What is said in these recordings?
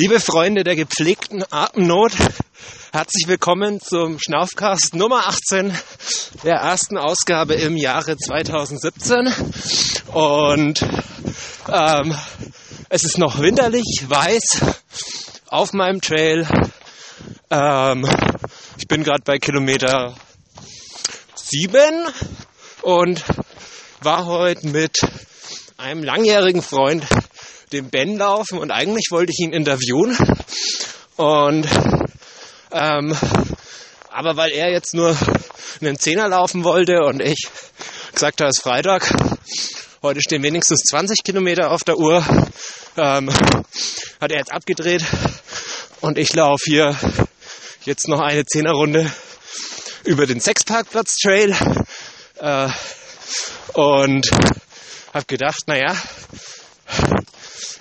Liebe Freunde der gepflegten Atemnot, herzlich willkommen zum Schnaufcast Nummer 18 der ersten Ausgabe im Jahre 2017. Und ähm, es ist noch winterlich, weiß auf meinem Trail. Ähm, ich bin gerade bei Kilometer 7 und war heute mit einem langjährigen Freund dem Ben laufen und eigentlich wollte ich ihn interviewen. Und ähm, aber weil er jetzt nur einen Zehner laufen wollte und ich gesagt habe, es ist Freitag, heute stehen wenigstens 20 Kilometer auf der Uhr, ähm, hat er jetzt abgedreht und ich laufe hier jetzt noch eine Zehnerrunde über den Sechsparkplatz Trail äh, und habe gedacht, naja,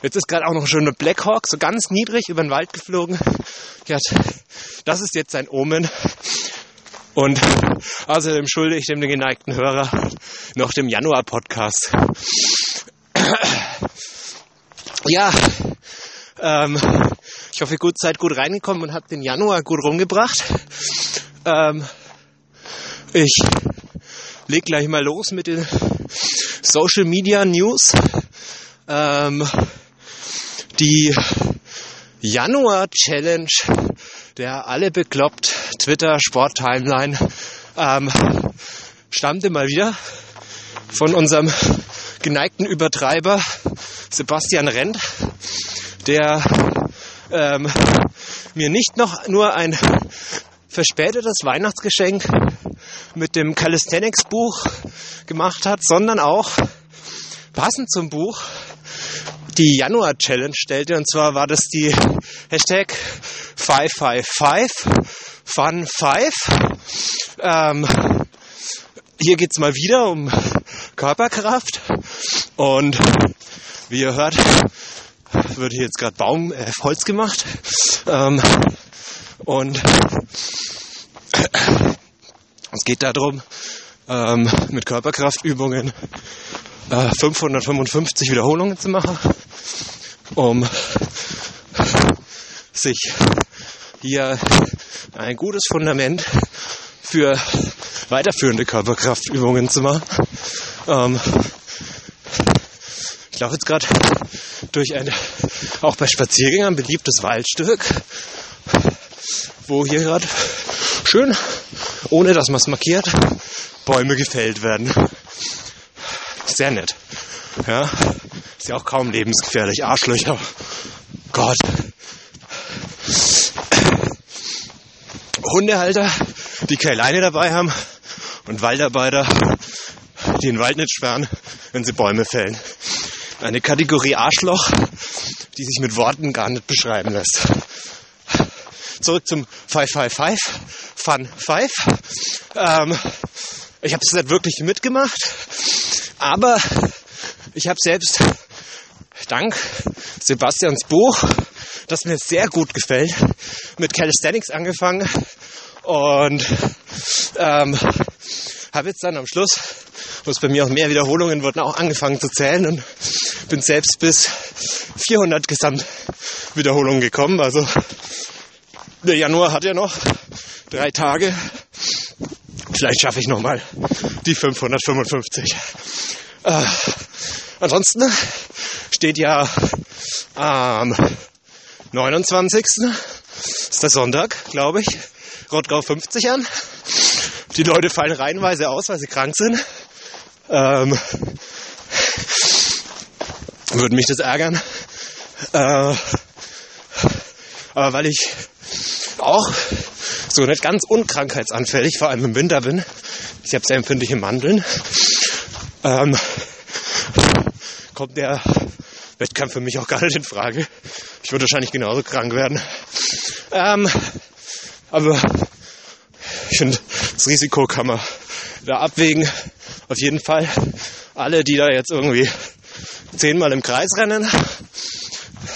Jetzt ist gerade auch noch schon eine Blackhawk so ganz niedrig über den Wald geflogen. Das ist jetzt ein Omen. Und außerdem schulde ich dem geneigten Hörer noch dem Januar-Podcast. Ja, ähm, ich hoffe, ihr seid gut reingekommen und habt den Januar gut rumgebracht. Ähm, ich leg gleich mal los mit den Social Media News. Ähm, die Januar-Challenge der alle bekloppt Twitter Sport Timeline ähm, stammte mal wieder von unserem geneigten Übertreiber Sebastian Rent, der ähm, mir nicht noch nur ein verspätetes Weihnachtsgeschenk mit dem Calisthenics Buch gemacht hat, sondern auch passend zum Buch die Januar-Challenge stellte. Und zwar war das die Hashtag 555 Fun 5. Ähm, hier geht's mal wieder um Körperkraft. Und wie ihr hört, wird hier jetzt gerade Baum, äh, Holz gemacht. Ähm, und es geht darum, ähm, mit Körperkraftübungen äh, 555 Wiederholungen zu machen um sich hier ein gutes Fundament für weiterführende Körperkraftübungen zu machen. Ähm, ich laufe jetzt gerade durch ein auch bei Spaziergängern beliebtes Waldstück, wo hier gerade schön, ohne dass man es markiert, Bäume gefällt werden. Sehr nett. Ja, ja auch kaum lebensgefährlich. Arschlöcher. Gott. Hundehalter, die keine Leine dabei haben und Waldarbeiter, die den Wald nicht sperren, wenn sie Bäume fällen. Eine Kategorie Arschloch, die sich mit Worten gar nicht beschreiben lässt. Zurück zum 555, Fun 5. Ähm, ich habe es nicht wirklich mitgemacht, aber ich habe selbst dank Sebastians Buch, das mir sehr gut gefällt, mit Calisthenics angefangen und ähm, habe jetzt dann am Schluss, wo es bei mir auch mehr Wiederholungen wurden, auch angefangen zu zählen und bin selbst bis 400 Gesamtwiederholungen gekommen. Also der Januar hat ja noch drei Tage. Vielleicht schaffe ich nochmal die 555. Äh, ansonsten steht ja am 29. ist der Sonntag, glaube ich, Rottgau 50 an. Die Leute fallen reihenweise aus, weil sie krank sind. Ähm, würde mich das ärgern. Äh, aber weil ich auch so nicht ganz unkrankheitsanfällig, vor allem im Winter bin, ich habe sehr empfindliche Mandeln, ähm, kommt der Wettkampf für mich auch gar nicht in Frage. Ich würde wahrscheinlich genauso krank werden. Ähm, aber ich finde, das Risiko kann man da abwägen. Auf jeden Fall alle, die da jetzt irgendwie zehnmal im Kreis rennen,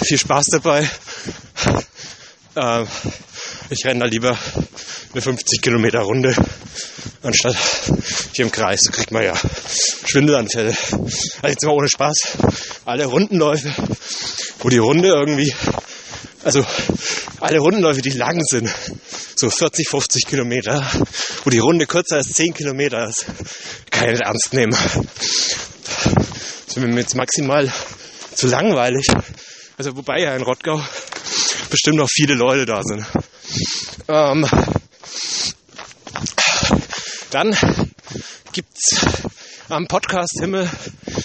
viel Spaß dabei. Ähm, ich renne da lieber eine 50 Kilometer Runde anstatt hier im Kreis. Kriegt man ja Schwindelanfälle. Also jetzt mal ohne Spaß. Alle Rundenläufe, wo die Runde irgendwie Also alle Rundenläufe, die lang sind, so 40, 50 Kilometer, wo die Runde kürzer als 10 Kilometer ist, kann ich nicht ernst nehmen. Das ist mir jetzt maximal zu langweilig. Also wobei ja in Rottgau bestimmt noch viele Leute da sind. Ähm, dann gibt's am Podcast Himmel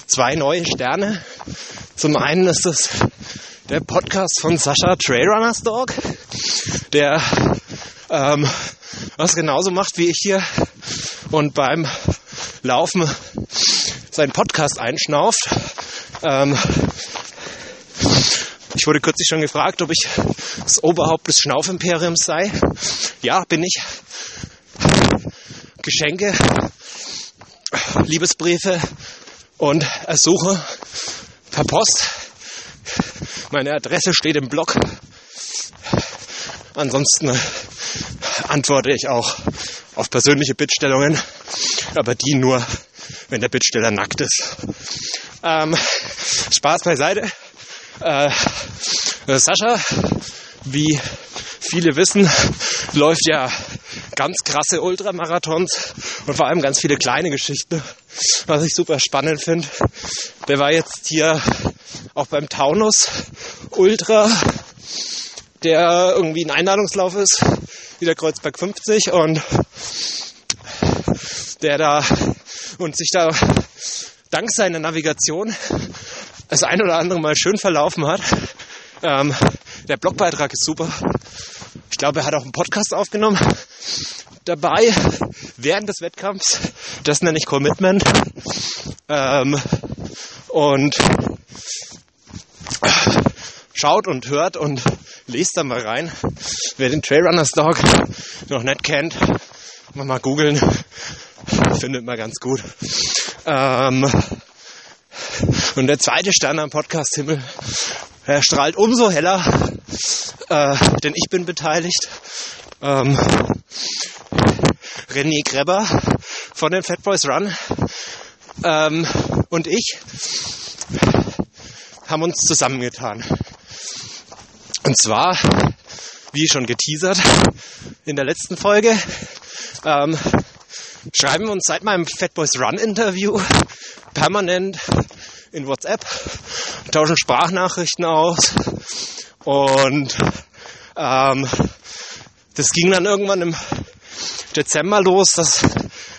zwei neue Sterne. Zum einen ist es der Podcast von Sascha Trailrunners Dog, der ähm, was genauso macht wie ich hier und beim Laufen seinen Podcast einschnauft. Ähm, ich wurde kürzlich schon gefragt, ob ich das Oberhaupt des Schnaufimperiums sei. Ja, bin ich. Geschenke, Liebesbriefe und Ersuche per Post meine Adresse steht im Blog. Ansonsten antworte ich auch auf persönliche Bittstellungen, aber die nur, wenn der Bittsteller nackt ist. Ähm, Spaß beiseite. Äh, Sascha, wie viele wissen, läuft ja ganz krasse Ultramarathons und vor allem ganz viele kleine Geschichten, was ich super spannend finde. Der war jetzt hier auch beim Taunus Ultra, der irgendwie ein Einladungslauf ist, wie der Kreuzberg 50 und der da und sich da dank seiner Navigation das ein oder andere Mal schön verlaufen hat. Ähm, der Blogbeitrag ist super. Ich glaube, er hat auch einen Podcast aufgenommen dabei während des Wettkampfs. Das nenne ich Commitment. Ähm, und schaut und hört und lest da mal rein. Wer den Trailrunners Dog noch nicht kennt, mal googeln. Findet man ganz gut. Ähm, und der zweite Stern am Podcast Himmel, er strahlt umso heller, äh, denn ich bin beteiligt. Ähm, René Grebber von den Fat Boys Run ähm, und ich haben uns zusammengetan. Und zwar, wie schon geteasert in der letzten Folge, ähm, schreiben wir uns seit meinem Fat Boys Run Interview permanent in WhatsApp, tauschen Sprachnachrichten aus und ähm, das ging dann irgendwann im Dezember los, dass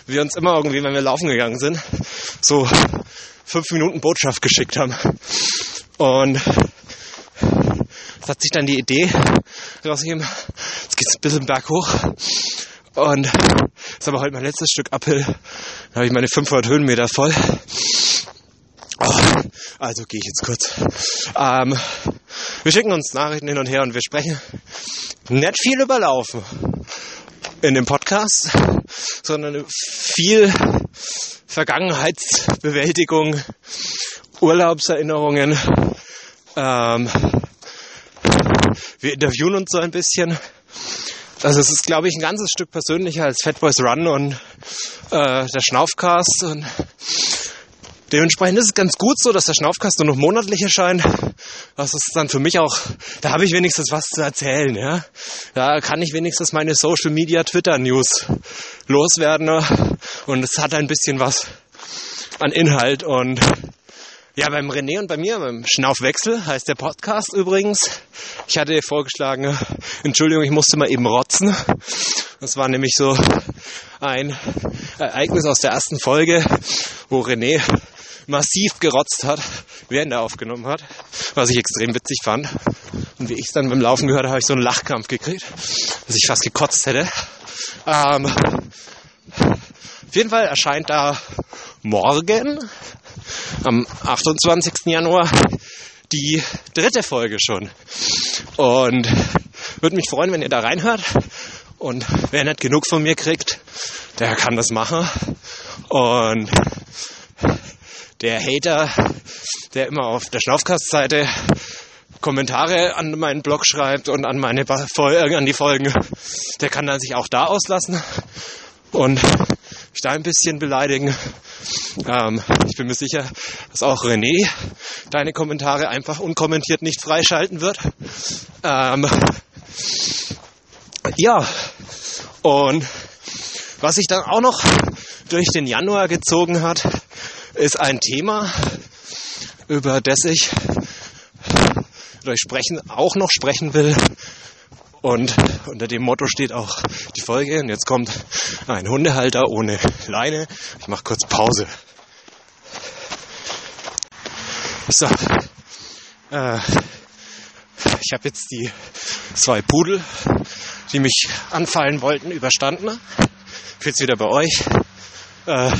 wir uns immer irgendwie, wenn wir laufen gegangen sind, so fünf Minuten Botschaft geschickt haben. Und es hat sich dann die Idee rausgegeben, jetzt geht's ein bisschen berghoch. Und das ist aber heute mein letztes Stück Uphill. Da habe ich meine 500 Höhenmeter voll. Oh, also gehe ich jetzt kurz. Ähm, wir schicken uns Nachrichten hin und her und wir sprechen nicht viel über Laufen in dem Podcast, sondern viel Vergangenheitsbewältigung, Urlaubserinnerungen. Ähm, wir interviewen uns so ein bisschen. Also es ist, glaube ich, ein ganzes Stück persönlicher als Fat Boys Run und äh, der Schnaufcast. Und dementsprechend ist es ganz gut so, dass der Schnaufcast nur noch monatlich erscheint. Das ist dann für mich auch, da habe ich wenigstens was zu erzählen. Ja? Da kann ich wenigstens meine Social Media Twitter News loswerden. Und es hat ein bisschen was an Inhalt. Und ja, beim René und bei mir, beim Schnaufwechsel heißt der Podcast übrigens. Ich hatte dir vorgeschlagen, Entschuldigung, ich musste mal eben rotzen. Das war nämlich so ein Ereignis aus der ersten Folge, wo René massiv gerotzt hat, während er aufgenommen hat, was ich extrem witzig fand. Und wie ich es dann beim Laufen gehört habe, habe ich so einen Lachkampf gekriegt, dass ich fast gekotzt hätte. Ähm, auf jeden Fall erscheint da morgen am 28. Januar die dritte Folge schon. Und würde mich freuen, wenn ihr da reinhört. Und wer nicht genug von mir kriegt, der kann das machen. Und der Hater, der immer auf der Schnaufkastseite Kommentare an meinen Blog schreibt und an meine Folgen, an die Folgen, der kann dann sich auch da auslassen und mich da ein bisschen beleidigen. Ähm, ich bin mir sicher, dass auch René deine Kommentare einfach unkommentiert nicht freischalten wird. Ähm, ja, und was sich dann auch noch durch den Januar gezogen hat, ist ein Thema, über das ich, ich sprechen, auch noch sprechen will. Und unter dem Motto steht auch die Folge. Und jetzt kommt ein Hundehalter ohne Leine. Ich mache kurz Pause. So. Äh, ich habe jetzt die zwei Pudel, die mich anfallen wollten, überstanden. Ich bin jetzt wieder bei euch. Äh,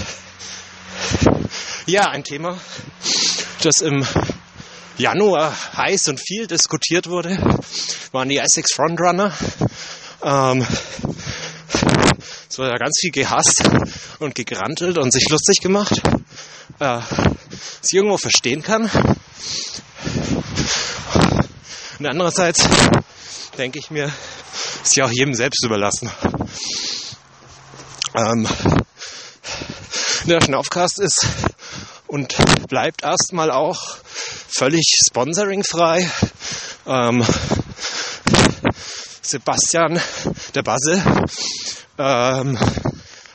ja, ein Thema, das im Januar heiß und viel diskutiert wurde, waren die Essex Frontrunner. Ähm, es wurde ja ganz viel gehasst und gegrantelt und sich lustig gemacht. Äh, was ich irgendwo verstehen kann. Und andererseits denke ich mir, ist ja auch jedem selbst überlassen. Ähm, der Schnaufcast ist und bleibt erstmal auch völlig sponsoringfrei. Ähm, Sebastian, der Basse, ähm,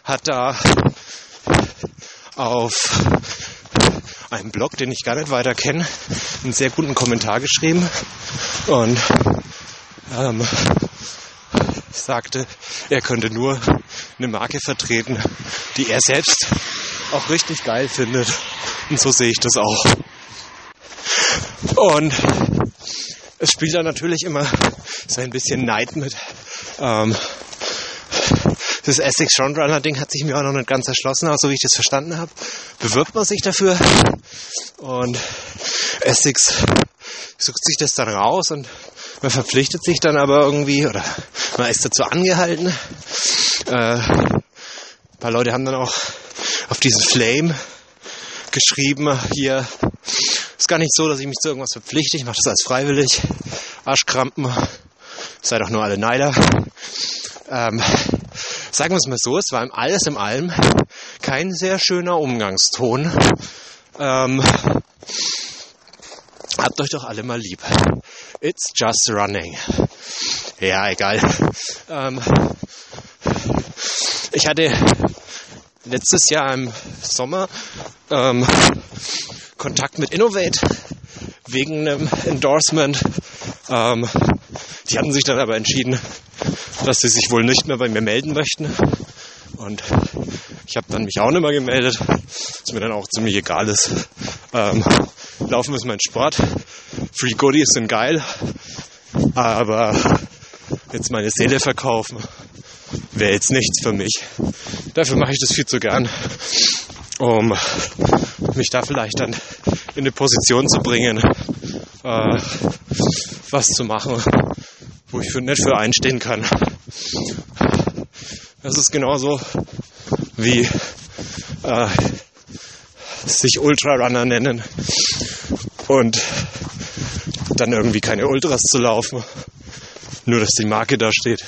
hat da auf einem Blog, den ich gar nicht weiter kenne, einen sehr guten Kommentar geschrieben und ähm, sagte, er könnte nur eine Marke vertreten, die er selbst auch richtig geil findet. Und so sehe ich das auch. Und es spielt da natürlich immer so ein bisschen Neid mit. Ähm, das Essex Frontrunner Ding hat sich mir auch noch nicht ganz erschlossen, aber so wie ich das verstanden habe, bewirbt man sich dafür und Essex sucht sich das dann raus und man verpflichtet sich dann aber irgendwie oder man ist dazu angehalten. Äh, ein paar Leute haben dann auch auf diesen Flame geschrieben, hier ist gar nicht so, dass ich mich zu irgendwas verpflichte, ich mache das als freiwillig. Arschkrampen, seid doch nur alle Neider. Ähm, sagen wir es mal so, es war alles im allem kein sehr schöner Umgangston. Ähm, habt euch doch alle mal lieb. It's just running. Ja, egal. Ähm, ich hatte letztes Jahr im Sommer ähm, Kontakt mit Innovate wegen einem Endorsement. Ähm, die hatten sich dann aber entschieden, dass sie sich wohl nicht mehr bei mir melden möchten. Und ich habe dann mich auch nicht mehr gemeldet, was mir dann auch ziemlich egal ist. Ähm, Laufen ist mein Sport. Free Goodies sind geil. Aber jetzt meine Seele verkaufen wäre jetzt nichts für mich. Dafür mache ich das viel zu gern, um mich da vielleicht dann in eine Position zu bringen, äh, was zu machen, wo ich für, nicht für einstehen kann. Das ist genauso wie äh, sich Ultrarunner nennen und dann irgendwie keine Ultras zu laufen, nur dass die Marke da steht.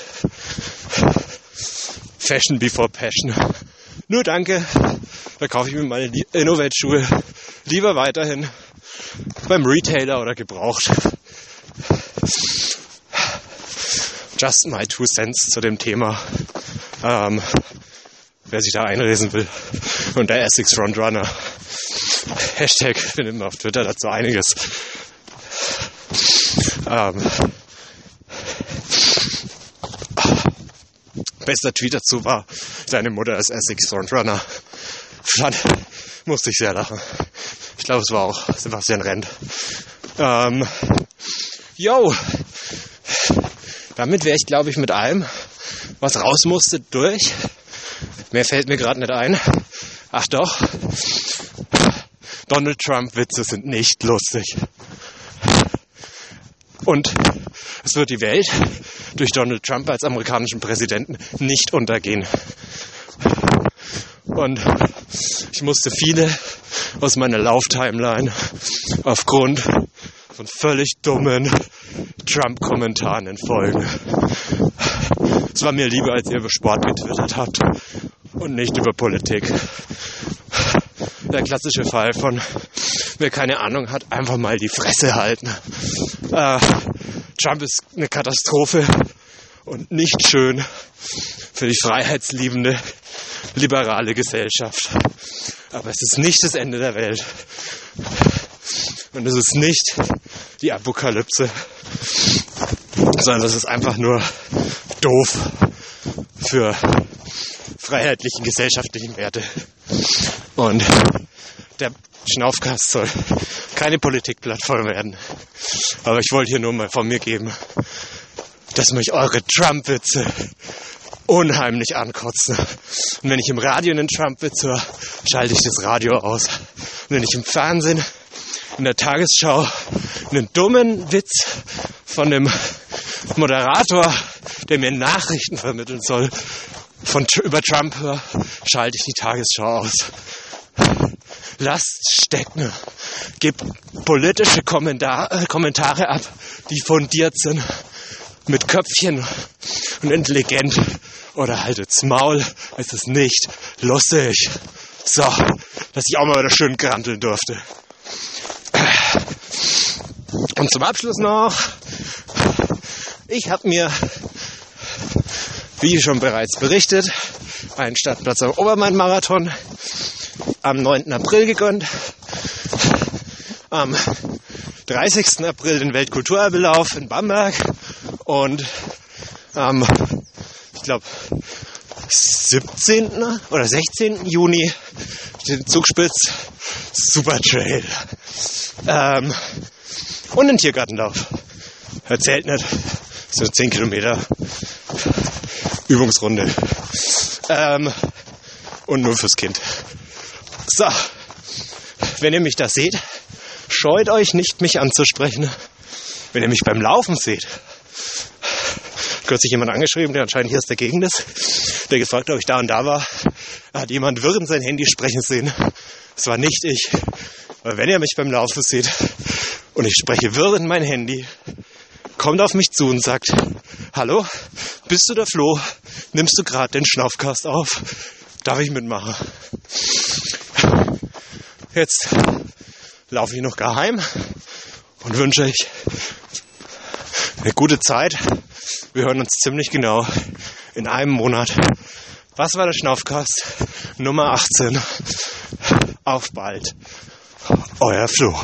Fashion before Passion. Nur danke, da kaufe ich mir meine Innovate-Schuhe lieber weiterhin beim Retailer oder gebraucht. Just my two cents zu dem Thema. Ähm, wer sich da einlesen will. Und der Essex Frontrunner. Hashtag findet man auf Twitter dazu einiges. Ähm, bester Tweet dazu war, seine Mutter ist Essex Frontrunner. Fand, musste ich sehr lachen. Ich glaube, es war auch Sebastian Rent. Ähm, yo, damit wäre ich, glaube ich, mit allem, was raus musste, durch. Mehr fällt mir gerade nicht ein. Ach doch, Donald Trump Witze sind nicht lustig. Und es wird die Welt durch Donald Trump als amerikanischen Präsidenten nicht untergehen. Und ich musste viele aus meiner Lauftimeline aufgrund von völlig dummen Trump-Kommentaren entfolgen. Es war mir lieber, als ihr über Sport getwittert habt und nicht über Politik. Der klassische Fall von, wer keine Ahnung hat, einfach mal die Fresse halten. Äh, Trump ist eine Katastrophe und nicht schön für die freiheitsliebende, liberale Gesellschaft. Aber es ist nicht das Ende der Welt. Und es ist nicht die Apokalypse, sondern es ist einfach nur doof für freiheitlichen gesellschaftlichen Werte. Und der Schnaufkast soll keine Politikplattform werden. Aber ich wollte hier nur mal von mir geben, dass mich eure Trump-Witze unheimlich ankotzen. Und wenn ich im Radio einen Trump-Witz höre, schalte ich das Radio aus. Und wenn ich im Fernsehen, in der Tagesschau, einen dummen Witz von dem Moderator, der mir Nachrichten vermitteln soll, von, über Trump höre, schalte ich die Tagesschau aus. Lasst stecken. Gebt politische äh, Kommentare ab, die fundiert sind, mit Köpfchen und intelligent. Oder haltet's Maul, es ist nicht lustig. So, dass ich auch mal wieder schön granteln durfte. Und zum Abschluss noch, ich habe mir, wie schon bereits berichtet, einen Stadtplatz am Obermain-Marathon am 9. April gegönnt. Am 30. April den Weltkulturerbelauf in Bamberg und am, ich glaube, 17. oder 16. Juni den Zugspitz Super Trail. Ähm, und den Tiergartenlauf. Erzählt nicht. So 10 Kilometer Übungsrunde. Ähm, und nur fürs Kind. So, wenn ihr mich da seht, scheut euch nicht, mich anzusprechen. Wenn ihr mich beim Laufen seht, kürzlich jemand angeschrieben, der anscheinend hier aus der Gegend ist, der gefragt, ob ich da und da war. Da hat jemand wirrend sein Handy sprechen sehen. Es war nicht ich. Aber wenn ihr mich beim Laufen seht und ich spreche wirrend mein Handy, kommt auf mich zu und sagt, hallo, bist du der Flo? Nimmst du gerade den Schnaufcast auf? Darf ich mitmachen? Jetzt laufe ich noch gar heim und wünsche euch eine gute Zeit. Wir hören uns ziemlich genau in einem Monat. Was war der Schnaufcast? Nummer 18. Auf bald. Euer Flo.